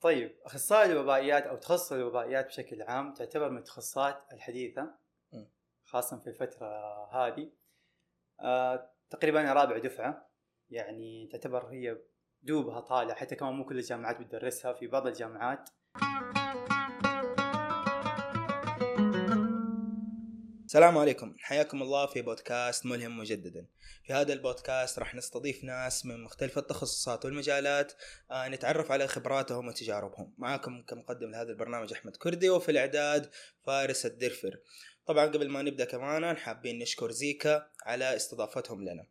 طيب أخصائي الوبائيات أو تخصص الوبائيات بشكل عام تعتبر من التخصصات الحديثة. خاصة في الفترة هذه آه تقريبا رابع دفعة يعني تعتبر هي دوبها طالع حتى كمان مو كل الجامعات بتدرسها في بعض الجامعات السلام عليكم. حياكم الله في بودكاست ملهم مجددا. في هذا البودكاست راح نستضيف ناس من مختلف التخصصات والمجالات آه نتعرف على خبراتهم وتجاربهم. معاكم كمقدم لهذا البرنامج أحمد كردي وفي الإعداد فارس الدرفر. طبعا قبل ما نبدأ كمان حابين نشكر زيكا على استضافتهم لنا.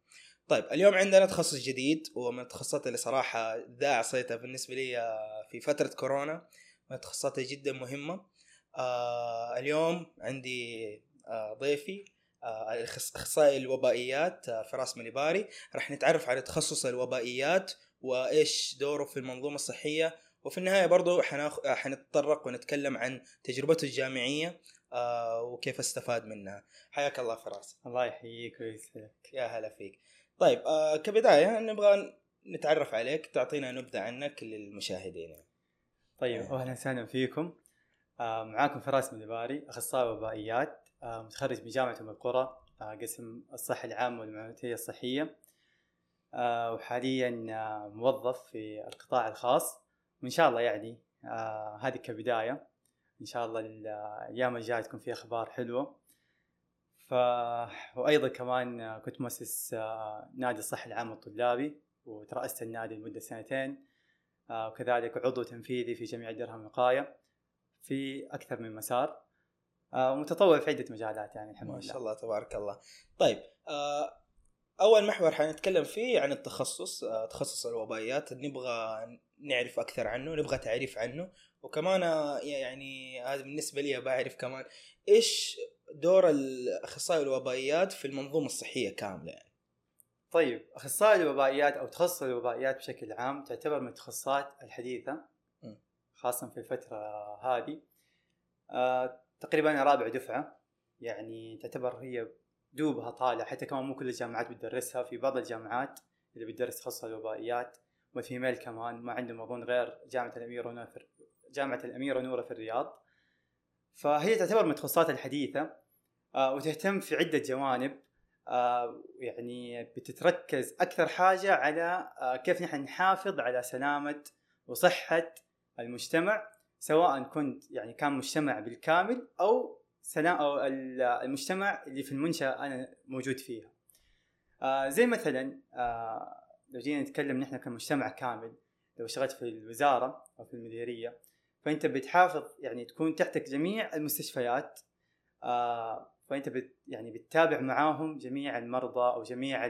طيب اليوم عندنا تخصص جديد ومن التخصصات اللي صراحة ذا عصيتها بالنسبة لي آه، في فترة كورونا من التخصصات جدا مهمة. آه اليوم عندي ضيفي آه أخصائي الوبائيات آه فراس مليباري. راح نتعرف على تخصص الوبائيات وإيش دوره في المنظومة الصحية. وفي النهاية برضو حناخ... حنتطرق ونتكلم عن تجربته الجامعية آه وكيف استفاد منها. حياك الله فراس. الله يحييك ويسعدك. يا هلا فيك. طيب آه كبداية نبغى نتعرف عليك تعطينا نبذة عنك للمشاهدين. طيب أهلا وسهلا فيكم. آه معاكم فراس مليباري أخصائي وبائيات آه متخرج من جامعة أم القرى آه قسم الصحة العامة والمعلوماتيه الصحية آه وحاليا آه موظف في القطاع الخاص. وإن شاء الله يعني آه هذه كبداية. إن شاء الله الأيام الجاية تكون فيها أخبار حلوة. ف وأيضا كمان كنت مؤسس آه نادي الصحة العامة الطلابي وترأست النادي لمدة سنتين آه وكذلك عضو تنفيذي في جمعيه درهم وقايه في أكثر من مسار. آه متطوع في عدة مجالات يعني الحمد ما لله. شاء الله تبارك الله. طيب آه أول محور حنتكلم فيه عن التخصص آه تخصص الوبائيات نبغى نعرف أكثر عنه نبغى تعريف عنه. وكمان يعني هذا بالنسبة لي بعرف كمان إيش دور الأخصائي الوبائيات في المنظومة الصحية كاملة يعني. طيب أخصائي الوبائيات أو تخصص الوبائيات بشكل عام تعتبر من التخصصات الحديثة. م. خاصة في الفترة هذه. آه تقريبا رابع دفعة. يعني تعتبر هي دوبها طالع. حتى كمان مو كل الجامعات بتدرسها. في بعض الجامعات اللي بتدرس تخصص الوبائيات والفيميل كمان ما عندهم أظن غير جامعة الاميره نوره في جامعة الاميره نوره في الرياض. فهي تعتبر من التخصصات الحديثة. آه وتهتم في عدة جوانب. آه يعني بتتركز أكثر حاجة على كيف نحن نحافظ على سلامة وصحة المجتمع سواء كنت يعني كان مجتمع بالكامل أو سلام أو المجتمع اللي في المنشأة أنا موجود فيها. آه زي مثلا آه لو جينا نتكلم نحن كمجتمع كامل لو اشتغلت في الوزارة أو في المديرية فأنت بتحافظ يعني تكون تحتك جميع المستشفيات آه فأنت بت يعني بتتابع معاهم جميع المرضى أو جميع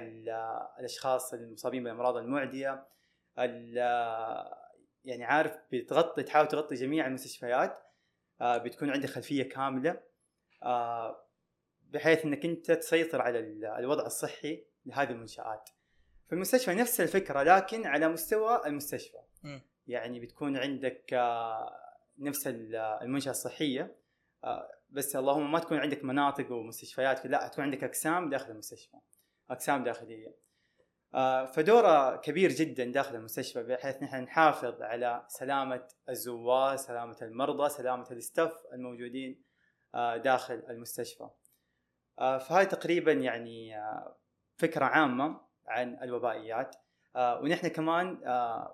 الأشخاص المصابين بالأمراض المعدية يعني عارف بتغطي تحاول تغطي جميع المستشفيات آه بتكون عندك خلفية كاملة آه بحيث إنك أنت تسيطر على الوضع الصحي لهذه المنشآت. في المستشفى نفس الفكرة لكن على مستوى المستشفى. م. يعني بتكون عندك آه نفس المنشأة الصحية آه بس اللهم ما تكون عندك مناطق ومستشفيات لا تكون عندك أقسام داخل المستشفى أقسام داخلية. فدوره كبير جدا داخل المستشفى بحيث نحن نحافظ على سلامة الزوار سلامة المرضى سلامة الاستاف الموجودين آه داخل المستشفى. آه فهذه تقريبا يعني فكرة عامة عن الوبائيات. ونحن كمان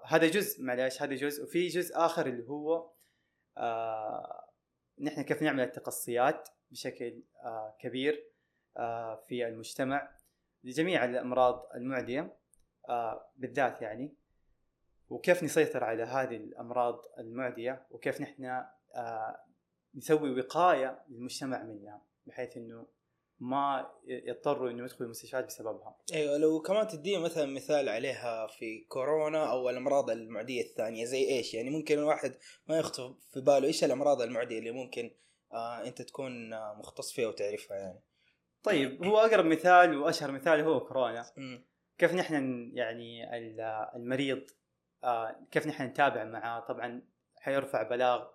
هذا جزء معلش هذا جزء. وفي جزء آخر اللي هو نحن كيف نعمل التقصيات بشكل كبير في المجتمع. لجميع الأمراض المعدية بالذات يعني وكيف نسيطر على هذه الأمراض المعدية وكيف نحن نسوي وقاية للمجتمع منها بحيث إنه ما يضطروا إنه يدخلوا المستشفيات بسببها. أيوه لو كمان تدي مثلا مثال عليها في كورونا أو الأمراض المعدية الثانية زي إيش؟ يعني ممكن الواحد ما يخطر في باله إيش الأمراض المعدية اللي ممكن آه أنت تكون آه مختص فيها وتعرفها يعني. طيب هو أقرب مثال وأشهر مثال هو كورونا. كيف نحن يعني المريض آه كيف نحن نتابع معه؟ طبعا حيرفع بلاغ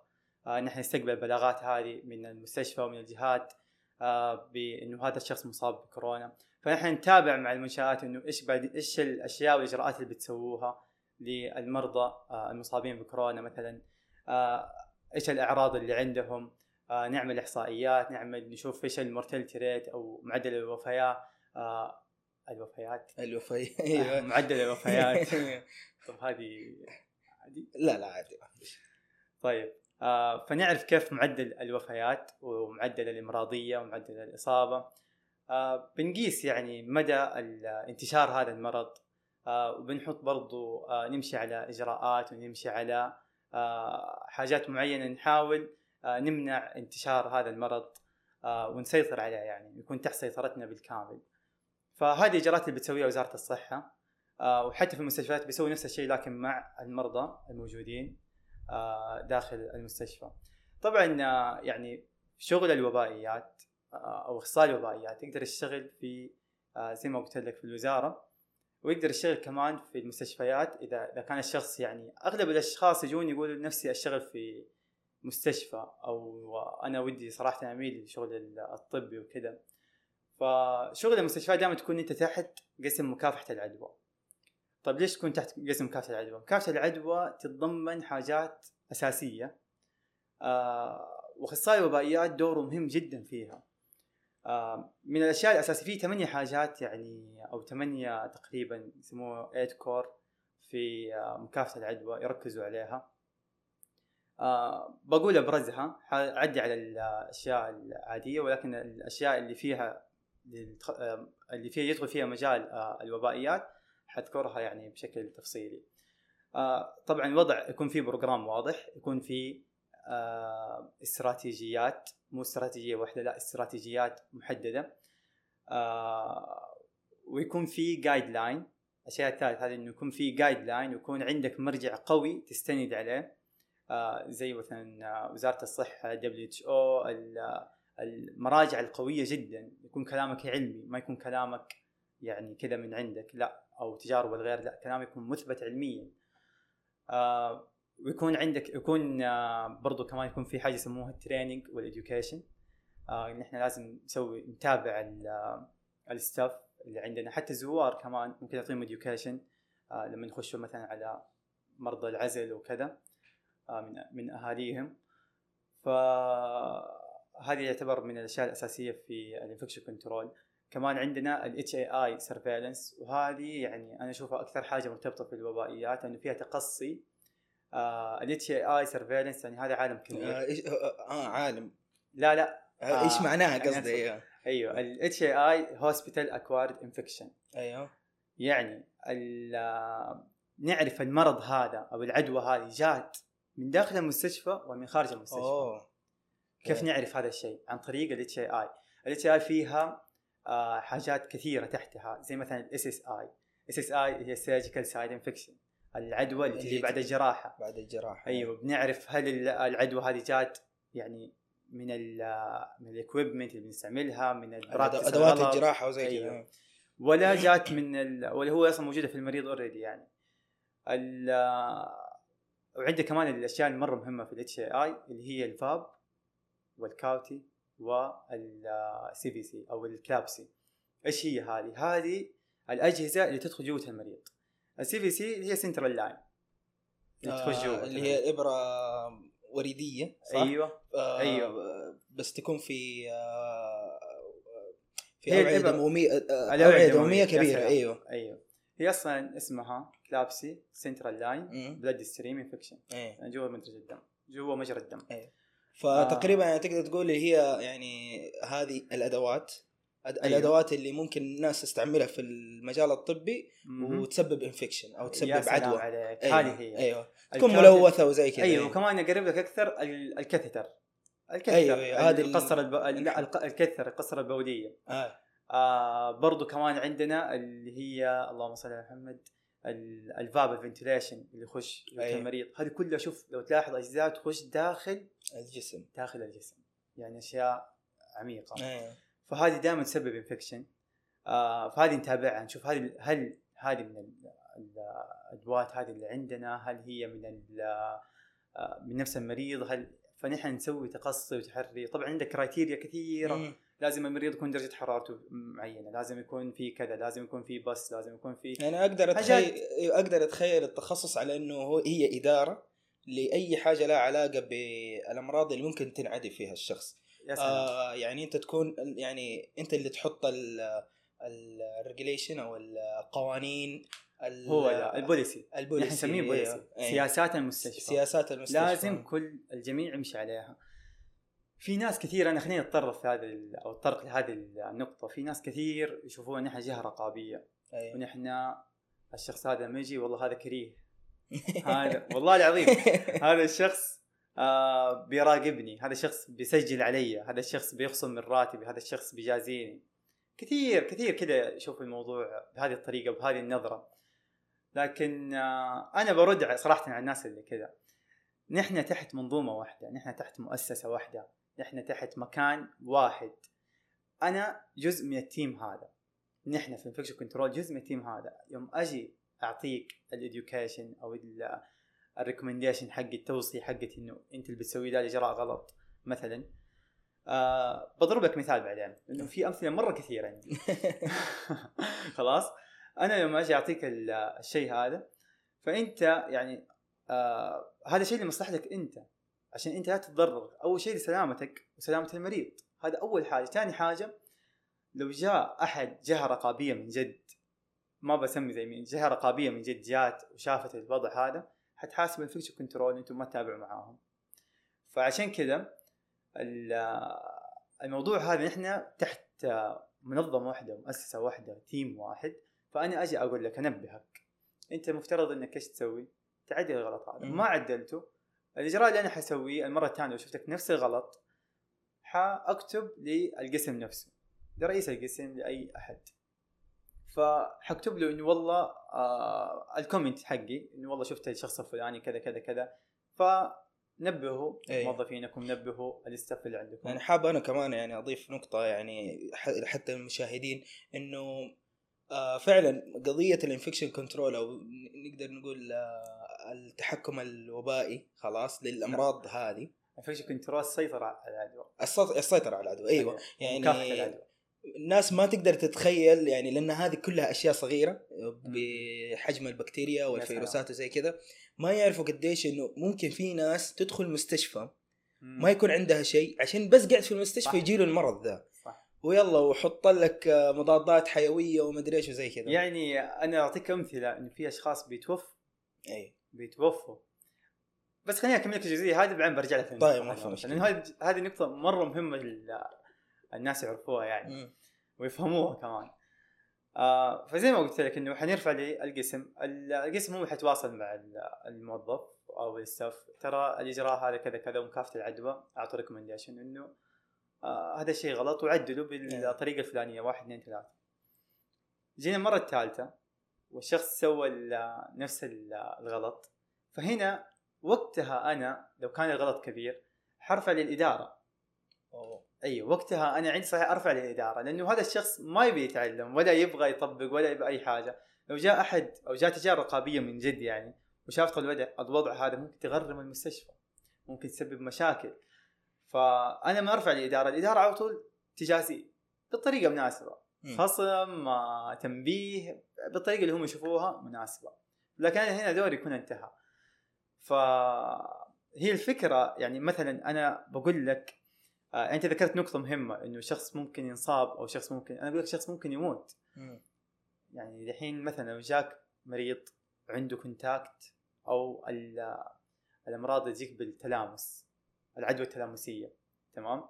آه نحن نستقبل البلاغات هذه من المستشفى ومن الجهات آه بأنه هذا الشخص مصاب بكورونا. فنحن نتابع مع المنشآت إنه إيش بعد إيش الأشياء والإجراءات اللي بتسووها للمرضى المصابين بكورونا مثلا إيش الأعراض اللي عندهم. آه، نعمل إحصائيات نعمل نشوف إيش المورتاليتي ريت أو معدل الوفيات. آه، الوفيات؟ الوفي آه، معدل الوفيات. طب هذه عادي؟ لا لا عادي. طيب. آه فنعرف كيف معدل الوفيات ومعدل الإمراضية ومعدل الإصابة. آه بنقيس يعني مدى انتشار هذا المرض. آه وبنحط برضو آه نمشي على إجراءات ونمشي على آه حاجات معينة نحاول نمنع انتشار هذا المرض آه ونسيطر عليه يعني يكون تحت سيطرتنا بالكامل. فهذه الإجراءات اللي بتسويها وزارة الصحة آه وحتى في المستشفيات بيسوي نفس الشيء لكن مع المرضى الموجودين آه، داخل المستشفى. طبعا آه، يعني شغل الوبائيات آه، أو اخصائي الوبائيات يقدر يشتغل في آه، زي ما قلت لك في الوزارة ويقدر يشتغل كمان في المستشفيات إذا إذا كان الشخص يعني أغلب الأشخاص يجون يقولوا نفسي أشتغل في مستشفى أو أنا ودي صراحة اميل للشغل الطبي وكذا. فشغل المستشفيات دائما تكون أنت تحت قسم مكافحة العدوى. طيب ليش تكون تحت قسم مكافحة العدوى؟ مكافحة العدوى تتضمن حاجات أساسية. آه وأخصائي الوبائيات دوره مهم جدا فيها. آه من الأشياء الأساسية في ثمانية حاجات يعني أو ثمانية تقريبا يسموها 8 كور في آه مكافحة العدوى يركزوا عليها. آه بقول أبرزها حعدي على الأشياء العادية ولكن الأشياء اللي فيها آه، اللي فيها يدخل فيها مجال آه الوبائيات حذكرها يعني بشكل تفصيلي. آه طبعا وضع يكون في بروجرام واضح يكون في آه استراتيجيات مو استراتيجية واحدة لا استراتيجيات محددة. آه ويكون في guideline الشيء الثالث هذا إنه يكون في guideline ويكون عندك مرجع قوي تستند عليه. زي مثلا آه، وزارة الصحة WHO المراجع القوية جدا. يكون كلامك علمي ما يكون كلامك يعني كذا من عندك لا أو تجارب الغير لا كلام يكون مثبت علميا. آه ويكون عندك يكون آه برضو كمان يكون في حاجة يسموها ال training وال education آه إن إحنا لازم نسوي نتابع ال staff اللي عندنا. حتى الزوار كمان ممكن نعطيهم education آه لما يخشوا مثلا على مرضى العزل وكذا. آه من من أهاليهم. فهذه يعتبر من الأشياء الأساسية في ال infection control. كمان عندنا ال HAI surveillance وهذه يعني أنا أشوفها أكثر حاجة مرتبطة في الوبائيات لأنه فيها تقصي. آه ال HAI surveillance يعني هذا عالم كبير. آه, آه, آه عالم. لا لا. آه إيش آه، معناها يعني قصدي؟ أيوه أيوه ال HAI Hospital Acquired Infection. أيوه. يعني آه، نعرف المرض هذا أو العدوى هذه جات من داخل المستشفى ومن خارج المستشفى. أوه. كيف. نعرف هذا الشيء؟ عن طريق ال HAI ال HAI فيها آه حاجات كثيرة تحتها زي مثلا ال SSI SSI هي surgical site infection العدوى اللي تجي بعد. الجراحة. بعد الجراحة. أيوه بنعرف هل ال- العدوى هذه جات يعني من ال من ال equipment اللي بنستعملها من أدوات الجراحة وزي أيوة. كذا ولا جات من ال... ولا هو أصلا موجودة في المريض already يعني. ال... وعندك كمان الأشياء المرة مهمة في ال HAI اللي هي ال VAP وال CAUTI وال CVC أو ال CLABSI إيش هي هذه؟ هذه الأجهزة اللي تدخل جوة المريض ال CVC اللي هي central line اللي تخش جوة آه اللي هي ابره وريدية صح؟ أيوه آه أيوة. بس تكون في آه في أوعية دمومية آه، أوعية. دمومية كبيرة. أيوه أيوه هي أصلا اسمها CLABSI central line. bloodstream infection يعني جوا مجرى الدم. جوا مجرى الدم. فتقريبا يعني تقدر تقول هي يعني هذه الأدوات أد- أيوة. الأدوات اللي ممكن الناس تستعملها في المجال الطبي. وتسبب infection أو يا تسبب سلام عدوى. عليك. أيوة. هذه هي. أيوه. تكون ملوثة وزي كذا. أيوه وكمان أقرب لك أكثر ال- ال catheter. ال catheter. أيوة، أيوة، هذه ال- القسطرة الب... لا القسطرة البولية. آه. آه برضو كمان عندنا اللي هي اللهم صل على محمد ال- ال VAP ال ventilation اللي يخش. المريض. هذه كلها شوف لو تلاحظ أجزاء تخش داخل الجسم. داخل الجسم. يعني أشياء عميقة. أيوه فهذه دائما تسبب infection آه فهذه نتابعها. نشوف هل هل هذه من ال- ال- الأدوات هذه اللي عندنا؟ هل هي من آه، من نفس المريض؟ هل فنحن نسوي تقصي وتحري. طبعا عندك criteria كثيرة. مم. لازم المريض يكون درجة حرارته معينة لازم يكون في كذا لازم يكون في بس لازم يكون في يعني أقدر حاجات. اتخيل أقدر أتخيل التخصص على إنه هو هي إدارة لأي حاجة لها علاقة بالأمراض اللي ممكن تنعدي فيها الشخص. يا سلام. آه يعني أنت تكون يعني أنت اللي تحط ال regulation أو القوانين ال- هو ده ال policy. ال policy. نسميه policy. أيوه. أيوه. سياسات المستشفى. سياسات المستشفى. لازم كل الجميع يمشي عليها. في ناس كثير أنا خليني أتطرق في هذا ال- أو أتطرق لهذه النقطة. في ناس كثير يشوفون نحن جهة رقابية أيوه. ونحن الشخص هذا لما يجي والله هذا كريه. هذا والله العظيم هذا الشخص آه بيراقبني هذا الشخص بيسجل علي هذا الشخص بيخصم من راتبي هذا الشخص بيجازيني. كثير كثير كذا يشوف الموضوع بهذه الطريقة بهذه النظرة. لكن آه أنا برد صراحة على الناس اللي كذا. نحن تحت منظومة واحدة نحن تحت مؤسسة واحدة. نحن تحت مكان واحد. أنا جزء من ال team هذا. نحن في infection control جزء من ال team هذا. يوم أجي أعطيك ال education أو ال recommendation حقي التوصية حقتي إنه أنت اللي بتسوي ذا الاجراء غلط مثلا. آه بضرب لك مثال بعدين لأنه في أمثلة مرة كثيرة عندي. خلاص. أنا يوم أجي أعطيك ال- الشيء هذا فأنت يعني آه هذا شيء لمصلحتك أنت. عشان أنت لا تتضرر. أول شيء لسلامتك وسلامة المريض. هذا أول حاجة. ثاني حاجة لو جاء أحد جهة رقابية من جد ما بسمي زي مين جهة رقابية من جد جات وشافت الوضع هذا حتحاسب ال infection control أنتم ما تتابعوا معاهم. فعشان كذا ال- الموضوع هذا نحن تحت منظمة واحدة مؤسسة واحدة team واحد. فأنا أجي أقول لك أنبهك. أنت مفترض إنك إيش تسوي؟ تعدل الغلط هذا. ما عدلته الإجراء اللي أنا حسويه المرة الثانية لو شفتك نفس الغلط حأكتب للقسم نفسه لرئيس القسم لأي أحد. فحكتب له إنه والله آه ال comment حقي إنه والله شفت الشخص الفلاني كذا كذا كذا. فنبهوا أي. موظفينكم نبهوا ال staff اللي عندكم. يعني حاب أنا كمان يعني أضيف نقطة يعني حتى المشاهدين إنه آه فعلا قضية ال infection control أو نقدر نقول آه التحكم الوبائي خلاص للأمراض هذه. ال infection control سيطر على العدوى. السيط- السيطرة على العدوى أيوه. مكافحة يعني الناس ما تقدر تتخيل يعني لأن هذه كلها أشياء صغيرة بحجم البكتيريا والفيروسات وزي كذا. ما يعرفوا قديش إنه ممكن في ناس تدخل مستشفى. ما يكون عندها شيء عشان بس قاعد في المستشفى. يجي له المرض ذا. ويلا وحط لك آه، مضادات حيوية ومدري إيش وزي كذا. يعني أنا أعطيك أمثلة انه في أشخاص بيتوفوا أي. بيتوفوا. بس خليني أكمل لك الجزئية هذه بعدين برجع لك طيب، ما في هذه. مشكلة. لأنه هذه هذه نقطة مرة مهمة الناس يعرفوها يعني. مم. ويفهموها كمان. آه فزي ما قلت لك إنه حنرفع للقسم القسم هو حيتواصل مع ال- الموظف أو ال staff ترى الإجراء هذا كذا كذا ومكافحه العدوى أعطوا recommendation إنه آه هذا الشيء غلط وعدلوا بالطريقة الفلانية واحد اثنين ثلاثة. جينا المرة الثالثة. والشخص سوى نفس ال- الغلط فهنا وقتها أنا لو كان الغلط كبير حرفع للإدارة أوه. أيوه وقتها أنا عندي صحيح أرفع للإدارة لأنه هذا الشخص ما يبي يتعلم ولا يبغى يطبق ولا يبغى أي حاجة لو جاء أحد أو جاء تجارة رقابية من جد يعني وشافت الوضع الوضع هذا ممكن تغرم المستشفى ممكن تسبب مشاكل فأنا ما أرفع للإدارة الإدارة على طول تجازي بالطريقة مناسبة مم. خصم تنبيه بالطريقة اللي هم يشوفوها مناسبة. لكن أنا هنا دوري يكون انتهى. فهي الفكرة يعني مثلا أنا بقول لك آه أنت ذكرت نقطة مهمة إنه شخص ممكن ينصاب أو شخص ممكن أنا أقول لك شخص ممكن يموت. مم. يعني دحين مثلا لو جاك مريض عنده contact أو ال- الأمراض اللي تجيك بالتلامس العدوى التلامسية تمام؟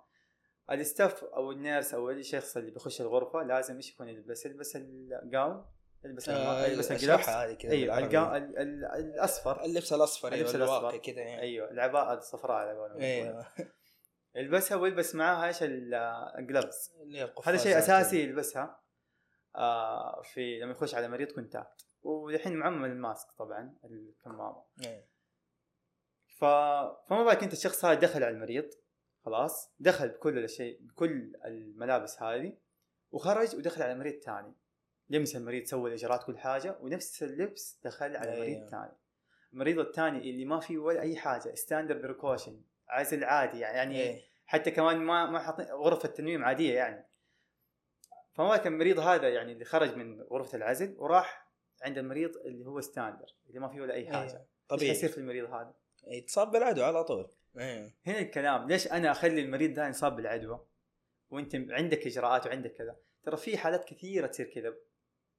ال staff أو ال nurse أو الشخص اللي بيخش الغرفة لازم إيش يكون؟ يلبس يلبس ال gown يلبس آه، يلبس هذه كذا أيوه بالعربي. الجا- ال- ال- الأصفر. اللبس الأصفر اللبس اللبس. الواقي كذا يعني. أيوه العباءه الصفراء على قولهم أيوه. يلبسها ويلبس معاها إيش ال- ال gloves اللي هي هذا شيء أساسي. يلبسها. آه في لما يخش على مريض contact ودحين معمم ال mask طبعا الكمامة. إيه. ف... فما بالك أنت الشخص هذا دخل على المريض خلاص دخل بكل الشيء بكل الملابس هذه وخرج ودخل على مريض ثاني لمس المريض سوى الإجراءات كل حاجة ونفس اللبس دخل على أيوه. مريض ثاني المريض الثاني اللي ما فيه ولا أي حاجة standard precaution عزل عادي يعني إيه. حتى كمان ما ما حاطين غرفة تنويم عادية يعني فما بالك المريض هذا يعني اللي خرج من غرفة العزل وراح عند المريض اللي هو standard اللي ما فيه ولا أي حاجة إيه. إيش طبيعي حيصير في المريض هذا؟ يتصاب بالعدوى على طول إيه. هنا الكلام. ليش أنا أخلي المريض ده يصاب بالعدوى؟ وأنت عندك إجراءات وعندك كذا. ترى في حالات كثيرة تصير كذا.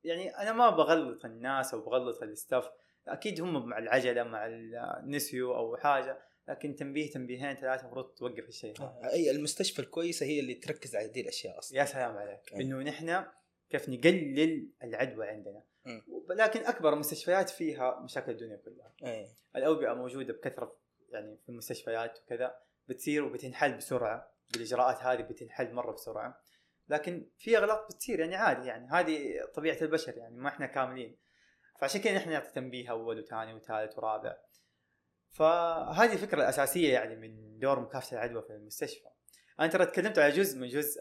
يعني أنا ما بغلط الناس أو بغلط ال staff أكيد هم مع العجلة مع النسيان أو حاجة. لكن تنبيه تنبيهين ثلاثة المفروض توقف الشيء. هذا أي المستشفى الكويسة هي اللي تركز على هذه الأشياء أصلا. يا سلام عليك. أي. إنه نحن كيف نقلل العدوى عندنا. مم. لكن أكبر المستشفيات فيها مشاكل الدنيا كلها. إيه. الأوبئة موجودة بكثرة يعني في المستشفيات وكذا بتصير وبتنحل بسرعة بالإجراءات هذه بتنحل مرة بسرعة. لكن في أغلاط بتصير يعني عادي يعني هذه طبيعة البشر يعني ما إحنا كاملين. فعشان كذا نحن نعطي تنبيه أول وثاني وثالث ورابع. فهذه الفكرة الأساسية يعني من دور مكافحة العدوى في المستشفى. أنا ترى تكلمت على جزء من جزء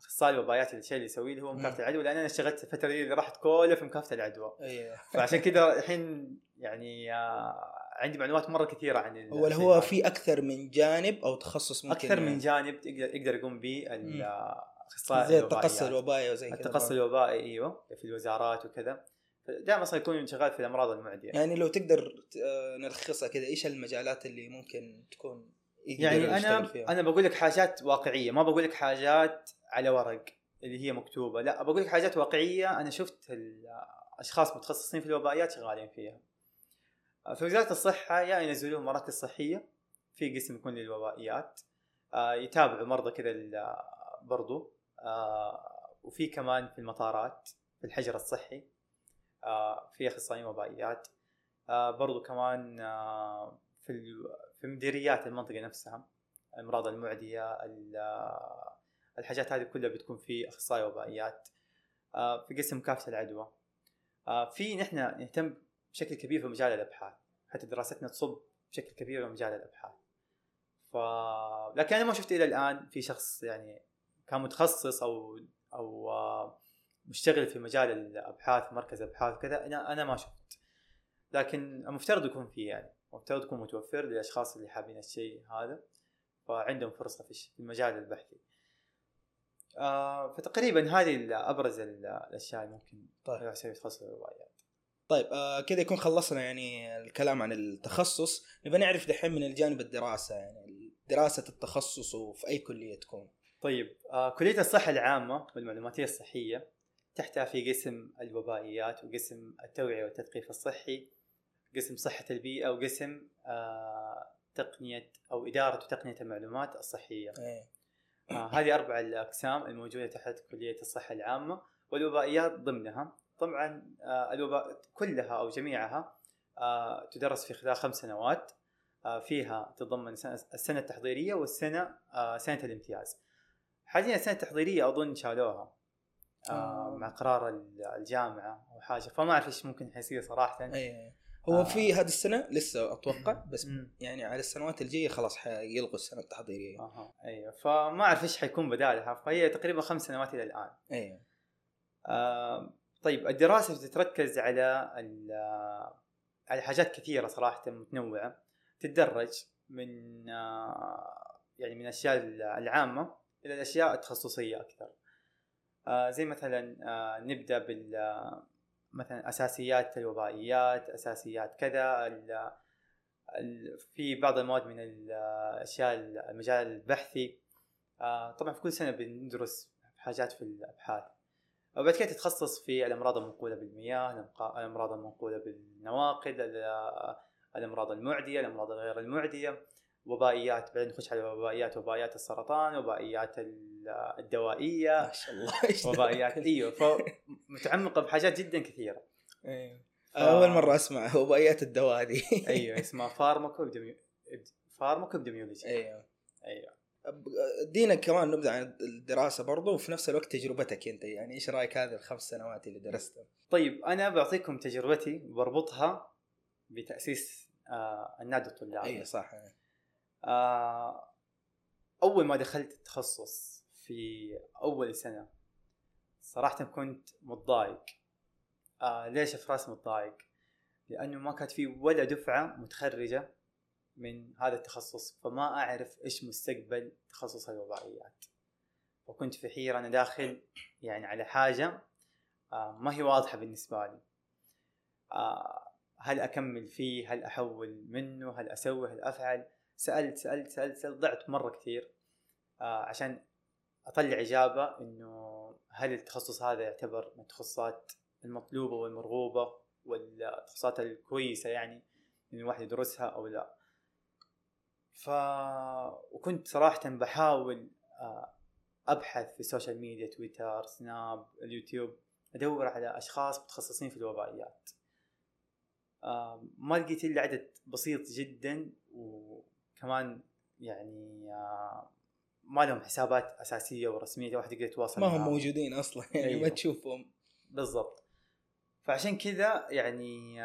اخصائي الوبايات الشيء اللي يسويه اللي هو. مكافحة العدوى لأن أنا اشتغلت الفترة اللي راحت كلها في مكافحة العدوى إيه فعشان كذا الحين يعني آه، عندي معلومات مرة كثيرة عن هو هو. في أكثر من جانب أو تخصص ممكن أكثر من جانب يقدر يقدر يقوم به. الاخصائي زي التقصي. الوبائي وزي كذا التقصي الوبائي أيوه في الوزارات وكذا دائما أصلا يكون شغال في الأمراض المعدية يعني لو تقدر آه، نلخصها كذا إيش المجالات اللي ممكن تكون يعني أنا فيها؟ أنا بقول لك حاجات واقعية ما بقول لك حاجات على ورق اللي هي مكتوبة لا بقول لك حاجات واقعية أنا شفت الأشخاص متخصصين في الوبائيات شغالين فيها. في وزارة الصحة يا ينزلون مراكز صحية في قسم يكون للوبائيات. آه، يتابعوا مرضى كذا برضو. آه، وفي كمان في المطارات في الحجر الصحي. آه، في أخصائيين وبائيات. برضو كمان في في مديريات المنطقة نفسها الأمراض المعدية ال- الحاجات هذه كلها بتكون في أخصائي وبائيات آه، في قسم مكافحه العدوى. آه، في نحن نهتم بشكل كبير في مجال الأبحاث حتى دراستنا تصب بشكل كبير في مجال الأبحاث. ف لكن أنا ما شفت إلى الآن في شخص يعني كان متخصص أو أو آه، مشتغل في مجال الأبحاث مركز أبحاث وكذا أنا أنا ما شفت. لكن المفترض يكون في يعني. المفترض يكون متوفر للأشخاص اللي حابين الشيء هذا فعندهم فرصة في في المجال البحثي. آه فتقريبا هذه أبرز ال- الأشياء اللي ممكن طيب. يسوي تخصص الروايات. طيب آه كذا يكون خلصنا يعني الكلام عن التخصص. نبغى نعرف دحين من الجانب الدراسة يعني دراسة التخصص وفي أي كلية تكون. طيب آه كلية الصحة العامة والمعلوماتية الصحية تحتها في قسم الوبائيات وقسم التوعية والتثقيف الصحي. قسم صحة البيئة وقسم آه تقنية أو إدارة وتقنية المعلومات الصحية. إيه. آه هذه أربع الأقسام الموجودة تحت كلية الصحة العامة والوبائيات ضمنها. طبعا آه الوباء كلها أو جميعها آه تدرس في خلال خمس سنوات. آه فيها تتضمن سنة- السنة التحضيرية والسنة آه سنة الامتياز. حاليا السنة التحضيرية أظن شالوها آه آه. مع قرار ال- الجامعة أو حاجة. فما أعرف إيش ممكن حيصير صراحة. إيه. هو آه. في هذه السنة لسه أتوقع بس مم. يعني على السنوات الجاية خلاص حيلغوا السنة التحضيرية. أها. أيوه. فما أعرف إيش حيكون بدالها فهي تقريبا خمس سنوات إلى الآن. إيه آه، طيب الدراسة بتتركز على على حاجات كثيرة صراحة متنوعة. تتدرج من آه، يعني من الأشياء العامة إلى الأشياء التخصصية أكثر. آه، زي مثلا آه، نبدأ بال مثلا أساسيات الوبائيات أساسيات كذا في بعض المواد من الأشياء المجال البحثي. آه، طبعا في كل سنة بندرس حاجات في الأبحاث. وبعد كده تتخصص في الأمراض المنقولة بالمياه الأمراض المنقولة بالنواقل ال- الأمراض المعدية الأمراض غير المعدية وبائيات بعدين نخش على وبائيات وبائيات السرطان وبائيات ال- الدوائية ما شاء الله؟ وبائيات إيوه فمتعمقة بحاجات جدا كثيرة. إيه أول مرة أسمع وبائيات الدواء هذه أيوه اسمها pharmaco pharmacoepidemiology أيوه. أيوه دينا كمان نبدأ عن الدراسة برضو وفي نفس الوقت تجربتك أنت يعني إيش رأيك هذه الخمس سنوات اللي درستها؟ طيب أنا بعطيكم تجربتي وبربطها بتأسيس آه النادي الطلابي. أيوه صح. آه أول ما دخلت التخصص في أول سنة. صراحة كنت متضايق. آه ليش فراس متضايق؟ لأنه ما كانت في ولا دفعة متخرجة من هذا التخصص فما أعرف إيش مستقبل تخصص الوبائيات وكنت في حيرة أنا داخل يعني على حاجة آه ما هي واضحة بالنسبة لي. آه هل أكمل فيه؟ هل أحول منه؟ هل أسوي؟ هل أفعل؟ سألت سألت سألت, سألت ضعت مرة كثير آه عشان أطلع إجابة إنه هل التخصص هذا يعتبر من التخصصات المطلوبة والمرغوبة والتخصصات الكويسة يعني إن الواحد يدرسها أو لا؟ ف وكنت صراحة بحاول آه، أبحث في السوشيال ميديا تويتر سناب اليوتيوب أدور على أشخاص متخصصين في الوبائيات. ما لقيت إلا عدد بسيط جدا وكمان يعني آه، ما لهم حسابات أساسية ورسمية واحد يقدر يتواصل ما هم موجودين أصلا يعني أيوه. ما تشوفهم. بالضبط. فعشان كذا يعني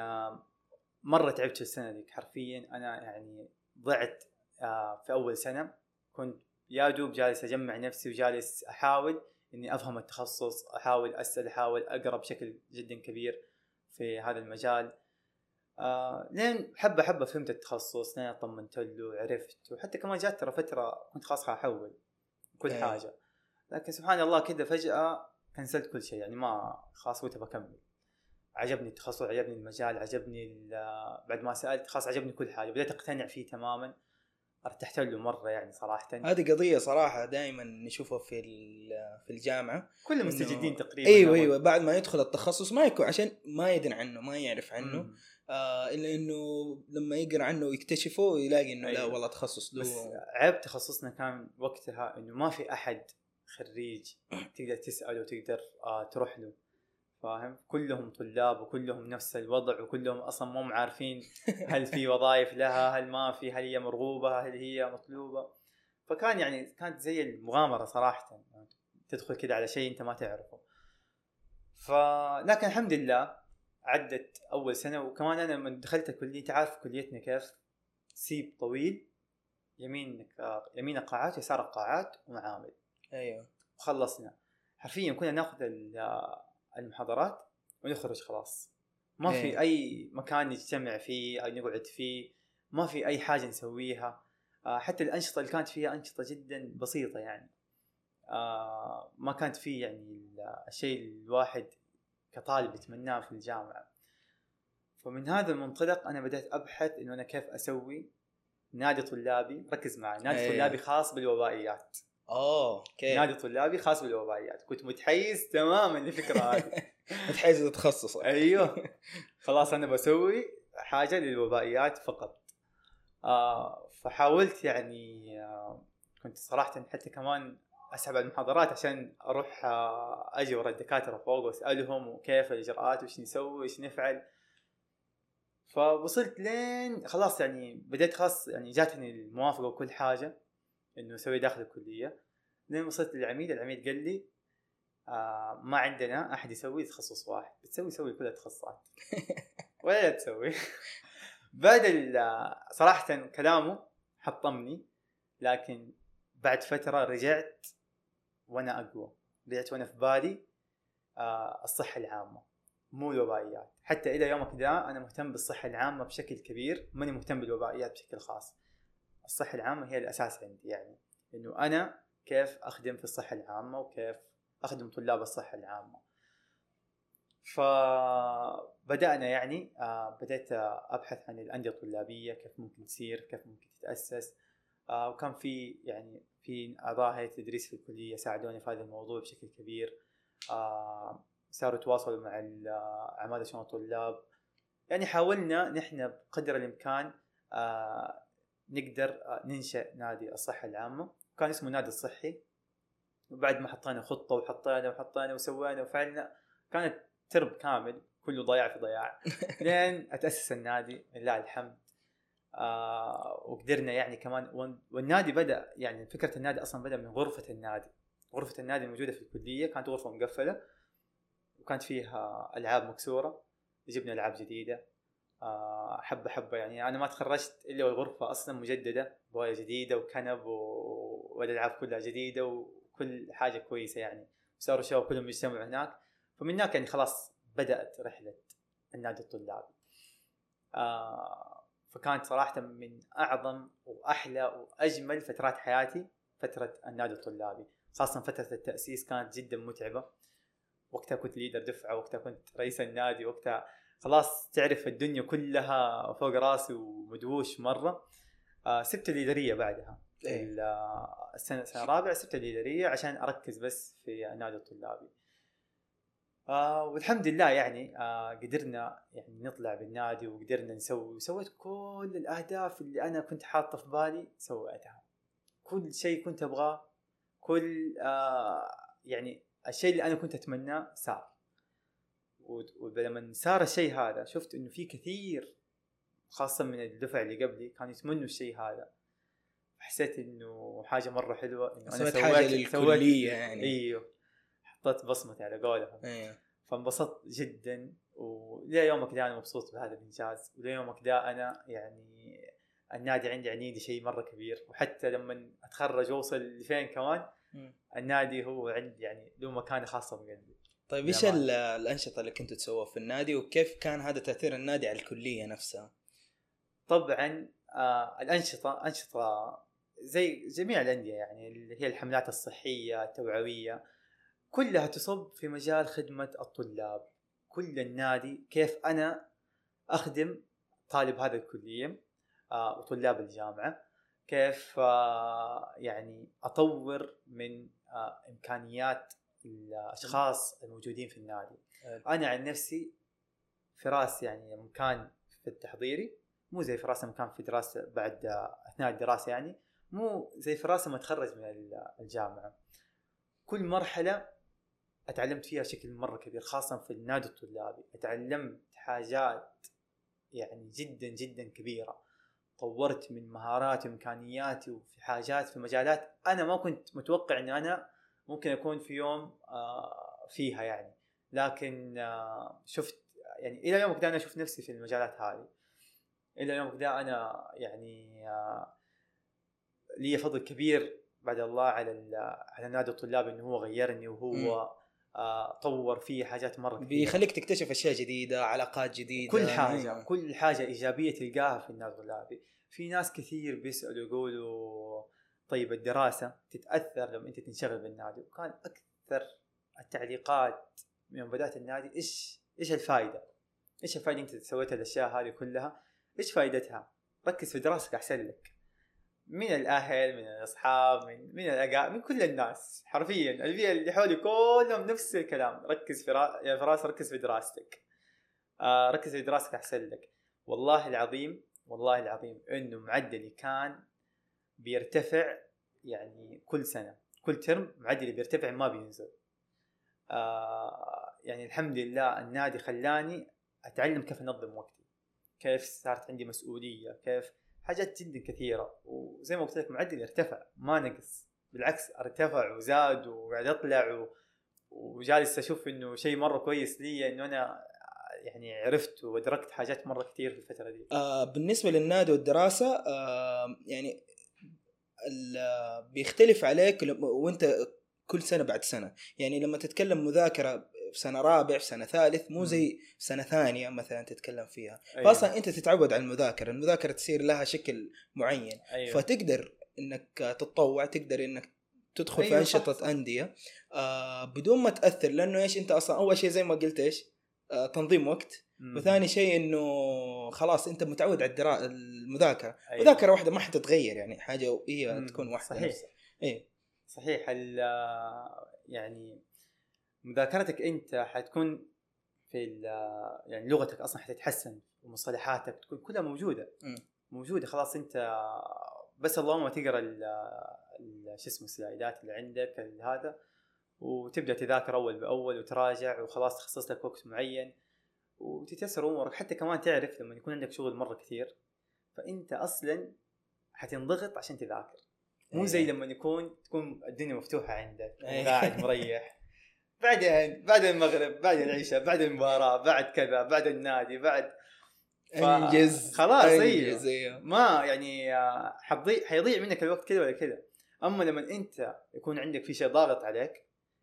مرة تعبت في السنة ذيك حرفيا. أنا يعني ضعت في أول سنة. كنت يا دوب جالس أجمع نفسي وجالس أحاول إني أفهم التخصص أحاول أسأل أحاول أقرأ بشكل جدا كبير في هذا المجال. آه لين حبة حبة فهمت التخصص لين طمنت له عرفت وحتى كمان جات ترى فترة كنت خلاص أحول كل أيه. حاجة. لكن سبحان الله كذا فجأة كنسلت كل شيء يعني ما خلاص قلت بكمل عجبني التخصص عجبني المجال عجبني بعد ما سألت خلاص عجبني كل حاجة بديت أقتنع فيه تماما. ارتحت له مرة يعني صراحة. هذه قضية صراحة دائما نشوفها في في الجامعة كل المستجدين تقريبا إيوه إيوه بعد ما يدخل التخصص ما يكون عشان ما يدري عنه ما يعرف عنه. آه إلا إنه لما يقرأ عنه ويكتشفه يلاقي إنه أيوة. لا والله تخصص له بس عيب تخصصنا كان وقتها إنه ما في أحد خريج تقدر تسأله وتقدر آه تروح له. فاهم؟ كلهم طلاب وكلهم نفس الوضع وكلهم أصلا مو عارفين هل في وظائف لها هل ما في هل هي مرغوبة هل هي مطلوبة. فكان يعني كانت زي المغامرة صراحة. تدخل كده على شيء انت ما تعرفه. ف لكن الحمد لله عدت أول سنة وكمان أنا من دخلت الكلية تعرف كليتنا كيف؟ سيب طويل يمينك يمين قاعات يسار قاعات ومعامل. أيوه. وخلصنا. حرفيا كنا ناخذ المحاضرات ونخرج خلاص. ما في إيه. أي مكان نجتمع فيه أو نقعد فيه ما في أي حاجة نسويها. آه، حتى الأنشطة اللي كانت فيها أنشطة جدا بسيطة يعني. آه، ما كانت فيه يعني الشيء الواحد كطالب يتمناه في الجامعة. فمن هذا المنطلق أنا بدأت أبحث إنه أنا كيف أسوي نادي طلابي ركز معي نادي أيه. طلابي خاص بالوبائيات. اوه أوكي. نادي طلابي خاص بالوبائيات. كنت متحيز تماما للفكره هذه. متحيز للتخصص أيوه. خلاص أنا بسوي حاجة للوبائيات فقط. آه فحاولت يعني آه كنت صراحة حتى كمان أسحب المحاضرات عشان أروح آه أجي ورا الدكاترة فوق وأسألهم وكيف الإجراءات وش نسوي وش نفعل. فوصلت لين خلاص يعني بديت خلاص يعني جاتني الموافقة وكل حاجة إنه أسوي داخل الكلية. لين وصلت للعميد العميد قال لي آه ما عندنا أحد يسوي تخصص واحد بتسوي سوي كل التخصصات. ولا تسوي. بعد صراحة كلامه حطمني لكن بعد فترة رجعت وأنا اقوى. رجعت وأنا في بالي آه الصحة العامة. مو الوبائيات. حتى إلى يومك ذا أنا مهتم بالصحة العامة بشكل كبير ماني مهتم بالوبائيات بشكل خاص. الصحة العامة هي الأساس عندي يعني. إنه أنا كيف أخدم في الصحة العامة وكيف أخدم طلاب الصحة العامة. فبدانا يعني آه، بدأت أبحث عن الأندية الطلابية كيف ممكن تصير كيف ممكن تتأسس. آه، وكان في يعني في أعضاء هيئة التدريس في الكلية ساعدوني في هذا الموضوع بشكل كبير. آه، صاروا يتواصلوا مع عماده شؤون الطلاب. يعني حاولنا نحن بقدر الإمكان نقدر ننشأ نادي الصحة العامة. كان اسمه نادي الصحي. وبعد ما حطينا خطة وحطينا وحطينا وسوينا وفعلنا كانت ترم كامل كله ضياع في ضياع. لين أتأسس النادي لله الحمد. آه وقدرنا يعني كمان والنادي بدأ يعني فكرة النادي أصلا بدأ من غرفة النادي. غرفة النادي الموجوده في الكلية كانت غرفة مقفلة وكانت فيها ألعاب مكسورة جبنا ألعاب جديدة. آه حبة حبة يعني. أنا ما تخرجت إلا والغرفة أصلا مجددة بواية جديدة وكنب والألعاب كلها جديدة وكل حاجة كويسة يعني. صاروا الشباب كلهم يجتمعوا هناك. فمن هناك يعني خلاص بدأت رحلة النادي الطلابي. آه فكانت صراحة من أعظم وأحلى وأجمل فترات حياتي فترة النادي الطلابي. خاصة فترة التأسيس كانت جدا متعبة. وقتها كنت ليدر دفعة وقتها كنت رئيس النادي وقتها خلاص تعرف الدنيا كلها فوق راسي ومدووش مرة. آه سبت الاداريه بعدها. إيه. آه، السنة السنة الرابعة سبت الاداريه عشان أركز بس في النادي الطلابي. آه والحمد لله يعني آه قدرنا يعني نطلع بالنادي وقدرنا نسوي وسويت كل الأهداف اللي أنا كنت حاطه في بالي سويتها. كل شيء كنت أبغاه كل آه يعني الشيء اللي أنا كنت أتمناه صار. ولما صار الشيء هذا شفت إنه في كثير خاصة من الدفعة اللي قبلي كانوا يتمنوا الشيء هذا. حسيت إنه حاجة مرة حلوة إنه سويت حاجة للكلية يعني. إيوه. حطيت بصمتي على قولهم. أيوه فانبسطت جدا وليه يومك ده أنا مبسوط بهذا الإنجاز وليه يومك ده أنا يعني النادي عندي عنيدي شيء مرة كبير. وحتى لما أتخرج وأوصل لفين كمان مم. النادي هو عندي يعني له مكانة خاصة بقلبي. طيب إيش الأنشطة اللي كنتوا تسووها في النادي وكيف كان هذا تأثير النادي على الكلية نفسها؟ طبعا آه الأنشطة أنشطة زي جميع الأندية يعني اللي هي الحملات الصحية التوعوية كلها تصب في مجال خدمة الطلاب. كل النادي كيف أنا أخدم طالب هذا الكلية آه وطلاب الجامعة كيف آه يعني أطور من آه إمكانيات الأشخاص الموجودين في النادي. أنا عن نفسي فراس يعني لما كان في التحضيري مو زي فراس لما كان في دراسة بعد أثناء الدراسة يعني مو زي فراس لما أتخرج من ال- الجامعة. كل مرحلة اتعلمت فيها بشكل مرة كبير خاصة في النادي الطلابي. اتعلمت حاجات يعني جدا جدا كبيرة. طورت من مهاراتي وإمكانياتي وفي حاجات في مجالات أنا ما كنت متوقع إن أنا ممكن أكون في يوم آه، فيها يعني. لكن آه، شفت يعني إلى يومك ده أنا أشوف نفسي في المجالات هذه. إلى يومك ده أنا يعني آه، لي فضل كبير بعد الله على على نادي الطلاب إنه هو غيرني وهو آه، طور فيه حاجات مرة كثيرة بيخليك تكتشف أشياء جديدة علاقات جديدة كل حاجة أيوة. كل حاجة إيجابية تلقاها في النادي الطلابي في ناس كثير بيسألوا يقولوا طيب الدراسة تتأثر لما أنت تنشغل بالنادي وكان أكثر التعليقات من بدأت النادي إيش إيش الفائده؟ إيش الفائده أنت سويت الأشياء هذه كلها؟ إيش فائدتها؟ ركز في دراستك أحسن لك من الأهل من الأصحاب من من الأقا من كل الناس حرفيا. البيئه اللي حولي كلهم نفس الكلام. ركز في را... يا فراس ركز في دراستك. آه ركز في دراستك أحسن لك. والله العظيم والله العظيم إنه معدلي كان بيرتفع يعني كل سنة. كل ترم معدلي بيرتفع ما بينزل. آه يعني الحمد لله النادي خلاني أتعلم كيف أنظم وقتي. كيف صارت عندي مسؤولية كيف حاجات جدا كثيرة. وزي ما قلت لك معدلي ارتفع ما نقص. بالعكس ارتفع وزاد وقاعد اطلع و... وجالس أشوف إنه شيء مرة كويس لي إنه أنا يعني عرفت وأدركت حاجات مرة كثير في الفترة دي. آه بالنسبة للنادي والدراسة آه يعني بيختلف عليك وأنت كل سنة بعد سنة. يعني لما تتكلم مذاكرة في سنة رابع في سنة ثالث مو. زي في سنة ثانية مثلا تتكلم فيها أيوة. فاصلا أنت تتعود على المذاكرة المذاكرة تصير لها شكل معين أيوة. فتقدر إنك تتطوع تقدر إنك تدخل في أيوة، صح، أنشطة صح. أندية آه بدون ما تأثر لأنه إيش أنت أصلا أول شيء زي ما قلت إيش آه تنظيم وقت مم. وثاني شيء إنه خلاص أنت متعود على الدرا... المذاكرة أيوة. مذاكرة واحدة ما حتتغير يعني حاجة هي. تكون واحدة صحيح نفسها. إيه صحيح ال يعني مذاكرتك أنت حتكون في يعني لغتك أصلا حتتحسن ومصطلحاتك تكون كلها موجودة مم. موجودة خلاص أنت بس اللهم تقرأ شو اسمه السلايدات اللي عندك هذا وتبدأ تذاكر أول بأول وتراجع وخلاص تخصص لك وقت معين وتتيسر أمورك حتى كمان تعرف لما يكون عندك شغل مرة كثير فأنت أصلا حتنضغط عشان تذاكر مو زي إيه. لما يكون تكون الدنيا مفتوحة عندك إيه. وقاعد مريح بعدين بعد المغرب بعد العشاء بعد المباراة بعد كذا بعد النادي بعد ف- أنجز خلاص، أيوه. أنجز أيوه. ما يعني آه، حتضيع حيضيع منك الوقت كذا ولا كذا. أما لما أنت يكون عندك في شيء ضاغط عليك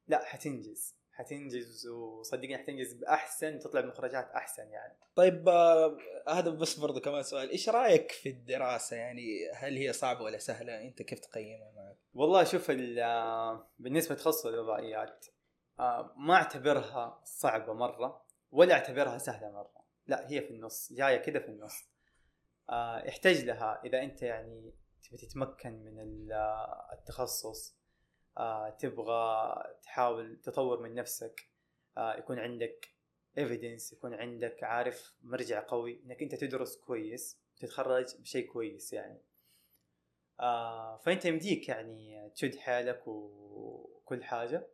لا حتنجز حتنجز وصدقني حتنجز بأحسن تطلع بمخرجات أحسن يعني. طيب آه هذا بس برضه كمان سؤال. إيش رأيك في الدراسة؟ يعني هل هي صعبة ولا سهلة؟ أنت كيف تقيمها معك؟ والله شوف آه، بالنسبة لتخصص الوضعيات آه، ما اعتبرها صعبة مرة ولا اعتبرها سهلة مرة. لا هي في النص جاية كده في النص. آه يحتاج لها إذا أنت يعني تبي تتمكن من ال- التخصص. آه تبغى تحاول تطور من نفسك. آه يكون عندك ايفيدنس يكون عندك عارف مرجع قوي إنك أنت تدرس كويس وتتخرج بشيء كويس يعني. آه فأنت يمديك يعني تشد حالك وكل حاجة.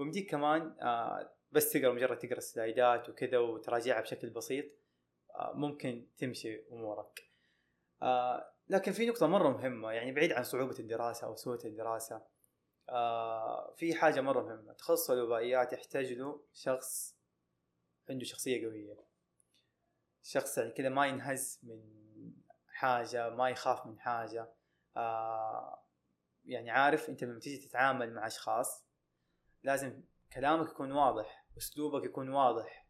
ويمديك كمان آه بس تقرأ مجرد تقرأ سلايدات وكذا وتراجعها بشكل بسيط آه ممكن تمشي أمورك. آه لكن في نقطة مرة مهمة يعني بعيد عن صعوبة الدراسة أو سهولة الدراسة في حاجة مرة مهمة تخصص الوبائيات يحتاج له شخص عنده شخصية قوية. شخص يعني كذا ما ينهز من حاجة ما يخاف من حاجة يعني عارف أنت لما تيجي تتعامل مع أشخاص لازم كلامك يكون واضح أسلوبك يكون واضح.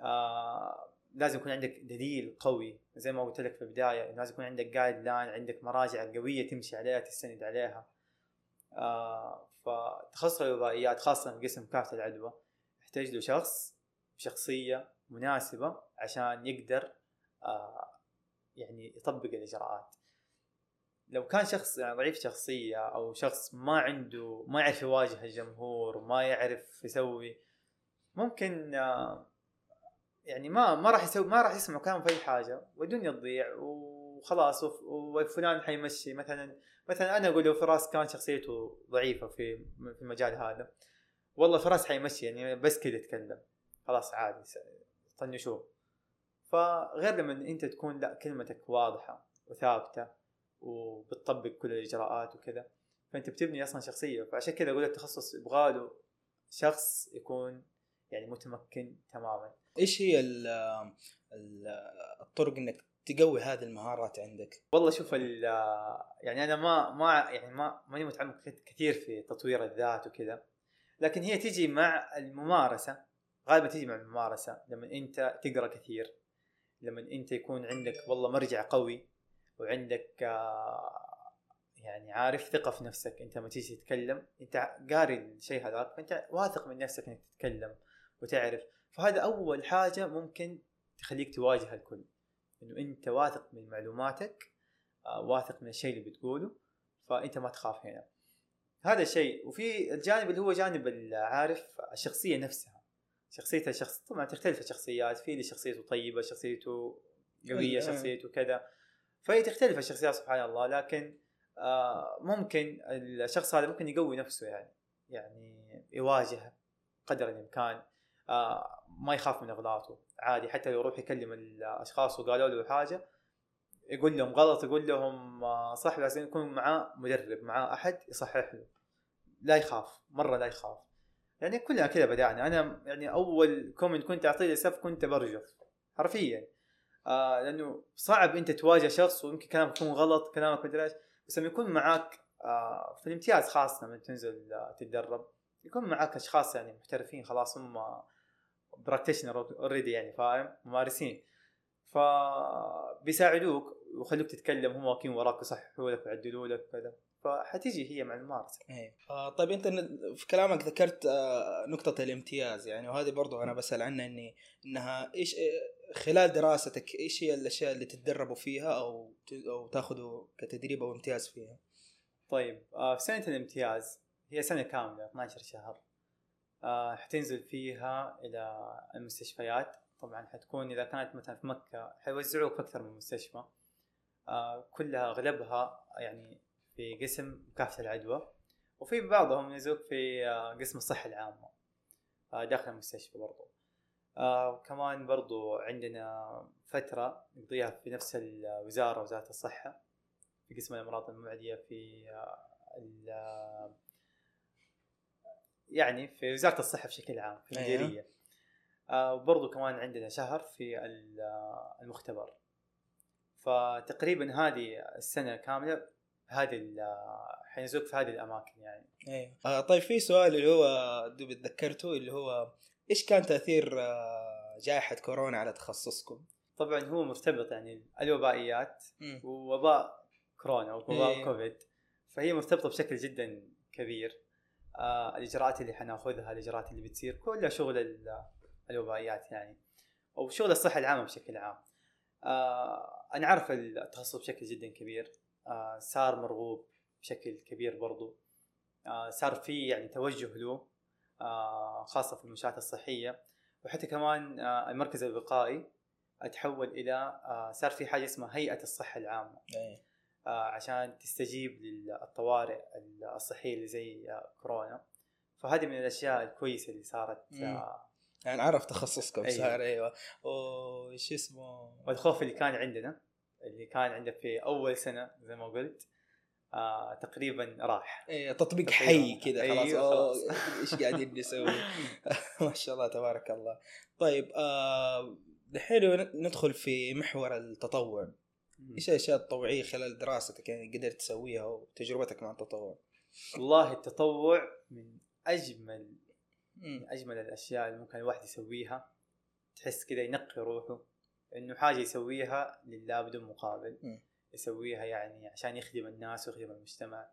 آه لازم يكون عندك دليل قوي. زي ما قلت لك في البداية لازم يكون عندك جايد لاين عندك مراجع قوية تمشي عليها تستند عليها. آه فتخصص الوبائيات خاصة قسم كافة العدوى يحتاج له شخص بشخصيه مناسبة عشان يقدر آه يعني يطبق الإجراءات. لو كان شخص يعني ضعيف شخصية أو شخص ما عنده ما يعرف يواجه الجمهور ما يعرف يسوي ممكن آه يعني ما ما راح يسوي ما راح يسمع كلام في أي حاجة والدنيا تضيع وخلاص وف- وفلان حيمشي مثلا مثلا أنا أقول لو فراس كان شخصيته ضعيفة في في المجال هذا والله فراس حيمشي يعني بس كذا يتكلم. خلاص عادي طنشوه. فغير لما أنت تكون لا كلمتك واضحة وثابتة. وبتطبق كل الإجراءات وكذا. فأنت بتبني أصلا شخصية. فعشان كذا أقول التخصص يبغى له شخص يكون يعني متمكن تماما. إيش هي ال ال الطرق إنك تقوي هذه المهارات عندك؟ والله شوف يعني أنا ما ما يعني ما ماني متعمق كثير في تطوير الذات وكذا. لكن هي تيجي مع الممارسة. غالبا تيجي مع الممارسة. لما أنت تقرأ كثير. لما أنت يكون عندك والله مرجع قوي. وعندك آه، يعني عارف ثقة في نفسك. أنت لما تيجي تتكلم أنت قاري الشيء هذاك فأنت واثق من نفسك إنك تتكلم وتعرف. فهذا أول حاجة ممكن تخليك تواجه الكل. إنه أنت واثق من معلوماتك آه، واثق من الشيء اللي بتقوله فأنت ما تخاف هنا. هذا الشيء. وفي الجانب اللي هو جانب العارف الشخصية نفسها. شخصيه الشخص طبعا تختلف الشخصيات. في اللي شخصيته طيبة شخصيته قوية أي- شخصيته كذا. فهي تختلف الشخصيات سبحان الله لكن آه، ممكن الشخص هذا ممكن يقوي نفسه يعني يعني يواجه قدر الإمكان آه، ما يخاف من أغلاطه عادي حتى لو يروح يكلم الأشخاص وقالوا له حاجة يقول لهم غلط يقول لهم آه، صح لازم يكون معاه مدرب معاه أحد يصحح له. لا يخاف مرة لا يخاف. يعني كلنا كذا بدأنا. أنا يعني أول comment كنت أعطيه لستاف كنت برجف حرفيا. آه لأنه صعب أنت تواجه شخص ويمكن كلامك يكون غلط كلامك مدري إيش بس لما يكون معاك آه في الامتياز خاصه لما تنزل آه تتدرب يكون معاك أشخاص يعني محترفين خلاص هم practitioner already يعني فاهم؟ ممارسين. فبيساعدوك ويخلوك تتكلم هم واقفين وراك يصححوا لك ويعدلوا لك كذا فحتيجي هي مع الممارسة. إيه. آه طيب أنت في كلامك ذكرت آه نقطة الامتياز يعني وهذه برضو أنا بسأل عنها إني إنها إيش خلال دراستك إيش هي الأشياء اللي تتدربوا فيها أو أو تاخذوا كتدريب أو امتياز فيها؟ طيب آه في سنة الامتياز هي سنة كاملة 12 شهر آه حتنزل فيها إلى المستشفيات. طبعا حتكون إذا كانت مثلا في مكة حيوزعوك في أكثر من مستشفى. آه كلها أغلبها يعني في قسم مكافحة العدوى وفي بعضهم ينزلوك في آه قسم الصحة العامة آه داخل المستشفى برضو. آه وكمان برضو عندنا فترة نقضيها في نفس الوزارة وزارة الصحة في قسم الأمراض المعدية في آه ال- آه، يعني في وزارة الصحة بشكل عام في أيوة. المديرية آه وبرضو كمان عندنا شهر في آه، المختبر. فتقريبا هذه السنة كاملة هذه آه، حينزلوك في هذه الأماكن يعني. إيه آه طيب في سؤال اللي هو دوب تذكرته اللي هو إيش كان تأثير آه جائحة كورونا على تخصصكم؟ طبعا هو مرتبط يعني الوبائيات. ووباء كورونا أو وباء إيه. كوفيد. فهي مرتبطة بشكل جدا كبير. آه الإجراءات اللي حنأخذها الإجراءات اللي بتصير كلها شغل ال- الوبائيات يعني. أو شغل الصحة العامة بشكل عام. آه أنا عارف التخصص بشكل جدا كبير. آه صار مرغوب بشكل كبير برضو. آه صار في يعني توجه له. آه خاصة في المنشآت الصحية وحتى كمان آه المركز الوقائي تحول إلى آه صار في حاجة اسمها هيئة الصحة العامة إيه. آه عشان تستجيب للطوارئ الصحية اللي زي كورونا فهذه من الأشياء الكويسة اللي صارت. آه يعني عرف تخصصكم أيوة. صار إيوه وش اسمه والخوف اللي كان عندنا اللي كان عندنا في أول سنة زي ما قلت آه تقريبا راح إيه تطبيق. حي كذا خلاص أيوة، خلاص. إيش قاعدين نسوي ما شاء الله تبارك الله طيب آه ندخل في محور التطوع إيش الأشياء التطوعيه خلال دراستك يعني قدرت تسويها وتجربتك مع التطوع والله التطوع من اجمل. من أجمل الأشياء اللي ممكن الواحد يسويها تحس كذا ينقي روحه إنه حاجة يسويها لله بدون مقابل. يسويها يعني عشان يخدم الناس ويخدم المجتمع.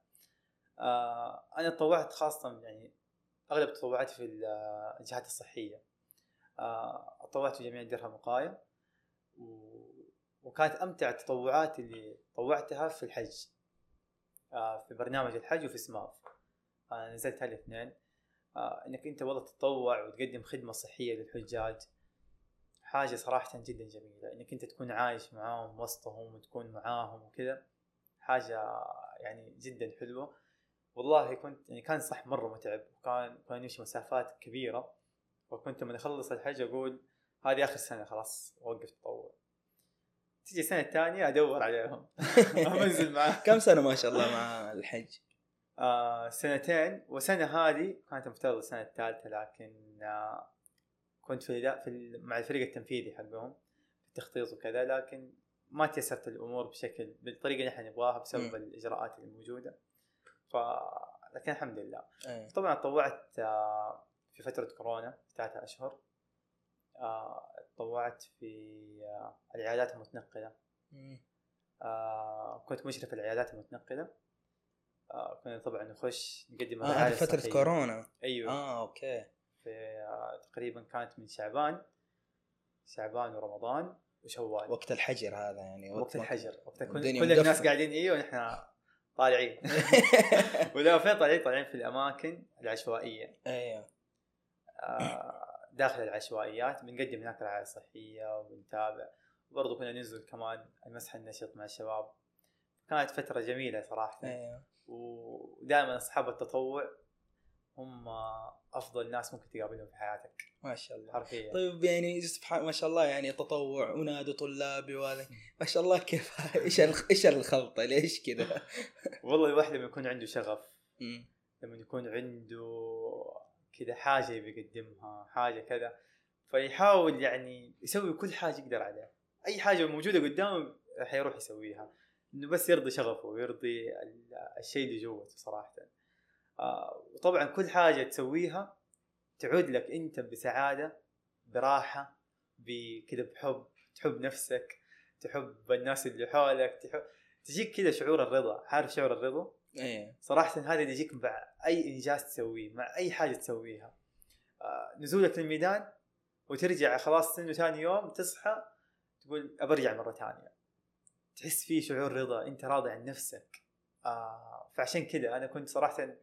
آه أنا تطوعت خاصة يعني أغلب تطوعاتي في ال- الجهات الصحية. آه تطوعت في جمعيه درهم وقاية. وكانت أمتع التطوعات اللي طوعتها في الحج. آه في برنامج الحج وفي سماف. آه نزلت هالاثنين آه إنك أنت والله تتطوع وتقدم خدمة صحية للحجاج. حاجة صراحة جدا جميلة. انك انت تكون عايش معاهم وسطهم وتكون معاهم وكذا حاجة يعني جدا حلوة. والله كنت يعني كان صح مرة متعب وكان كنا نمشي مسافات كبيرة. وكنت لما أخلص الحج أقول هذه آخر سنة خلاص اوقف تطوع تيجي السنة الثانية أدور عليهم. أنزل معاهم. كم سنة ما شاء الله مع الحج؟ آه سنتين. وسنة هذه كانت المفترض السنة الثالثة لكن آه كنت في, في مع الفريق التنفيذي حقهم في التخطيط وكذا لكن ما تيسرت الأمور بشكل بالطريقة اللي إحنا نبغاها بسبب مم. الإجراءات الموجودة ف لكن الحمد لله إيه. طبعا تطوعت آه في فترة كورونا ثلاثة أشهر آه تطوعت في آه العيادات المتنقلة مم. آه كنت مشرف العيادات المتنقلة آه كنا طبعا نخش نقدم الرعاية هذه فترة الصحية. كورونا أيوه آه أوكي في آه تقريبا كانت من شعبان شعبان ورمضان وشوال. وقت الحجر هذا يعني وقت الحجر. وقت كل, كل الناس. قاعدين إيوه ونحن طالعين. ولا فين طالعين؟ طالعين في الأماكن العشوائية. أيوه آه، داخل العشوائيات بنقدم هناك رعاية صحية وبنتابع. وبرضه كنا ننزل كمان المسح النشط مع الشباب. كانت فترة جميلة صراحة. أيوه ودائما أصحاب التطوع. هم أفضل ناس ممكن تقابلهم في حياتك. ما شاء الله. حرفيا. طيب يعني سبحان ما شاء الله يعني تطوع ونادي طلابي وهذا. ما شاء الله كيف إيش إيش الخلطة؟ ليش كذا؟ والله الواحد لما يكون عنده شغف. لما يكون عنده كذا حاجة يبي يقدمها حاجة كذا فيحاول يعني يسوي كل حاجة يقدر عليها أي حاجة موجودة قدامه حيروح يسويها. إنه بس يرضي شغفه ويرضي ال- الشيء اللي جوته صراحة. وطبعا كل حاجة تسويها تعود لك أنت بسعادة براحة بكذا بحب تحب نفسك تحب الناس اللي حولك تحب تجيك كذا شعور الرضا. عارف شعور الرضا؟ إيه. صراحة هذا اللي يجيك مع أي إنجاز تسويه مع أي حاجة تسويها. آه، نزولك للميدان وترجع خلاص إنه ثاني يوم تصحى تقول أبرجع مرة ثانية. تحس فيه شعور رضا أنت راضي عن نفسك. آه فعشان كذا أنا كنت صراحة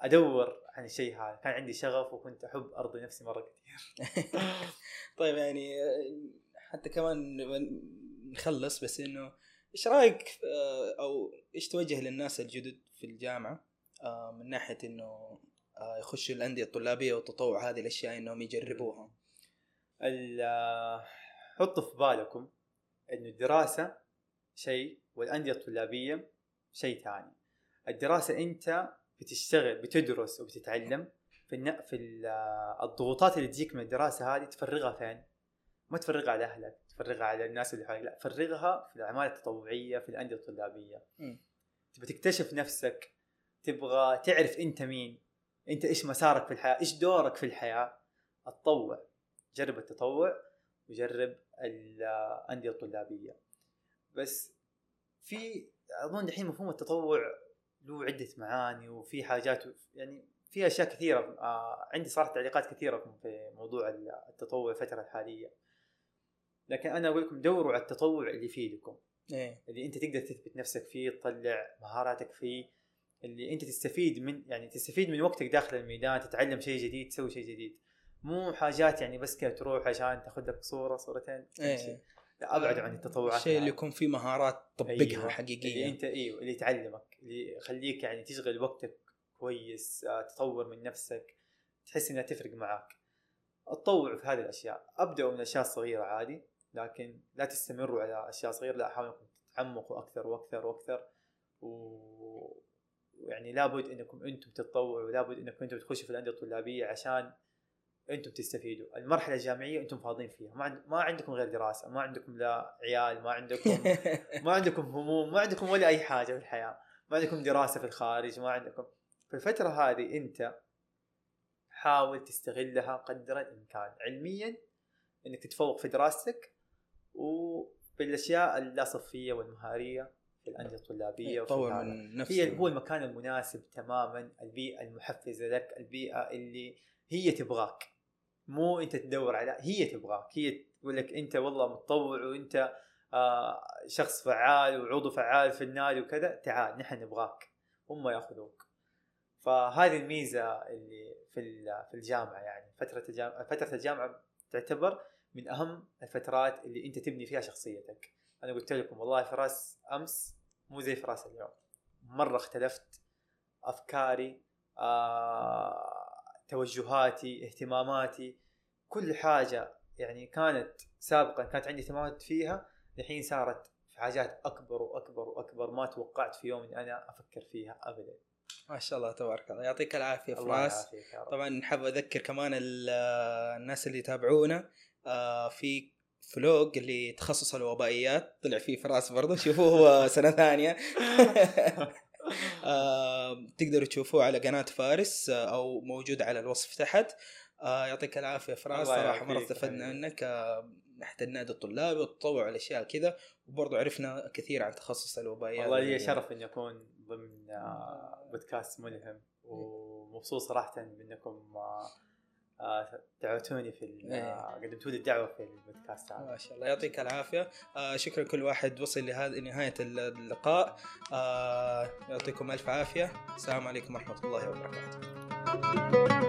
أدور عن الشيء هذا. كان عندي شغف وكنت أحب أرضي نفسي مرة كثير. طيب يعني حتى كمان نخلص بس إنه إيش رأيك آه، أو إيش توجه للناس الجدد في الجامعة؟ آه، من ناحية إنه آه، يخشوا الأندية الطلابية والتطوع هذه الأشياء إنهم يجربوها. حطوا في بالكم إنه الدراسة شيء والأندية الطلابية شيء ثاني. الدراسة أنت بتشتغل بتدرس وبتتعلم في. في ال- الضغوطات اللي تجيك من الدراسة هذه تفرغها فين؟ ما تفرغها على اهلك، تفرغها على الناس اللي حواليك، لا فرغها في الأعمال التطوعية في الأندية الطلابية. تبغى تكتشف نفسك، تبغى تعرف أنت مين، أنت إيش مسارك في الحياة، إيش دورك في الحياة، اتطوع، جرب التطوع وجرب الأندية الطلابية. بس في أظن الحين مفهوم التطوع له عدة معاني وفي حاجات يعني في أشياء كثيرة آه عندي صراحة تعليقات كثيرة في موضوع التطوع الفترة الحالية. لكن أنا أقول لكم دوروا على التطوع اللي يفيدكم. إيه. اللي أنت تقدر تثبت نفسك فيه تطلع مهاراتك فيه. اللي أنت تستفيد من يعني تستفيد من وقتك داخل الميدان تتعلم شيء جديد تسوي شيء جديد. مو حاجات يعني بس كذا تروح عشان تاخذ لك صورة صورتين. إيه. لا ابعدوا عن التطوعات الشيء اللي. يكون فيه مهارات تطبقها أيوة. حقيقية اللي أنت أيوه اللي يعلمك اللي يخليك يعني تشغل وقتك كويس آه، تطور من نفسك تحس إنها تفرق معاك اتطوعوا في هذه الأشياء ابداوا من الاشياء الصغيره عادي لكن لا تستمروا على أشياء صغيرة لا حاولوا إنكم تتعمقوا أكثر وأكثر وأكثر و يعني لابد إنكم أنتم تتطوعوا لابد إنكم أنتم تخشوا في الأندية الطلابية عشان أنتم تستفيدوا المرحلة الجامعية أنتم فاضيين فيها. ما, عند... ما عندكم غير دراسة ما عندكم لا عيال ما عندكم ما عندكم هموم ما عندكم ولا أي حاجة في الحياة. ما عندكم دراسة في الخارج ما عندكم. في الفترة هذه انت حاول تستغلها قدر الإمكان. علميا انك تتفوق في دراستك وبالأشياء اللا صفيه والمهارية في الأندية الطلابية وفي تطور. من نفسه هي هو المكان المناسب تماما البيئة المحفزة لك البيئة اللي هي تبغاك. مو انت تدور على هي تبغاك هي تقول لك انت والله متطوع وانت آه شخص فعال وعضو فعال في النادي وكذا تعال نحن نبغاك هم ياخذوك. فهذه الميزة اللي في في الجامعة يعني فترة الجامعة فترة الجامعة تعتبر من أهم الفترات اللي أنت تبني فيها شخصيتك. أنا قلت لكم والله فراس أمس مو زي فراس اليوم. مرة اختلفت أفكاري آه، توجهاتي اهتماماتي كل حاجة يعني كانت سابقا كانت عندي اهتمامات فيها الحين صارت في حاجات أكبر وأكبر وأكبر ما توقعت في يوم إني أنا أفكر فيها ابدا. ما شاء الله تبارك الله. يعطيك العافية الله فراس. طبعا حاب أذكر كمان ال- الناس اللي يتابعونا. آه، في فلوج اللي تخصص الوبائيات. طلع فيه فراس برضه شوفوه سنة ثانية. آه، تقدروا تشوفوه على قناة فارس آه، أو موجود على الوصف تحت. آه، يعطيك العافية فراس. صراحة مرة استفدنا. منك. آه، ناحيه النادي الطلابي والتطوع والأشياء كذا. وبرضه عرفنا كثير عن تخصص الوبائيات والله لي شرف إني أكون ضمن آه، بودكاست ملهم. ومبسوط صراحة بإنكم آه، آه، دعوتوني في إيه. آه، قدمتوا لي الدعوة في البودكاست هذا. ما شاء الله. يعطيك العافية. آه شكرا كل واحد وصل لهذه نهاية اللقاء. آه يعطيكم ألف عافية. السلام عليكم ورحمة الله وبركاته.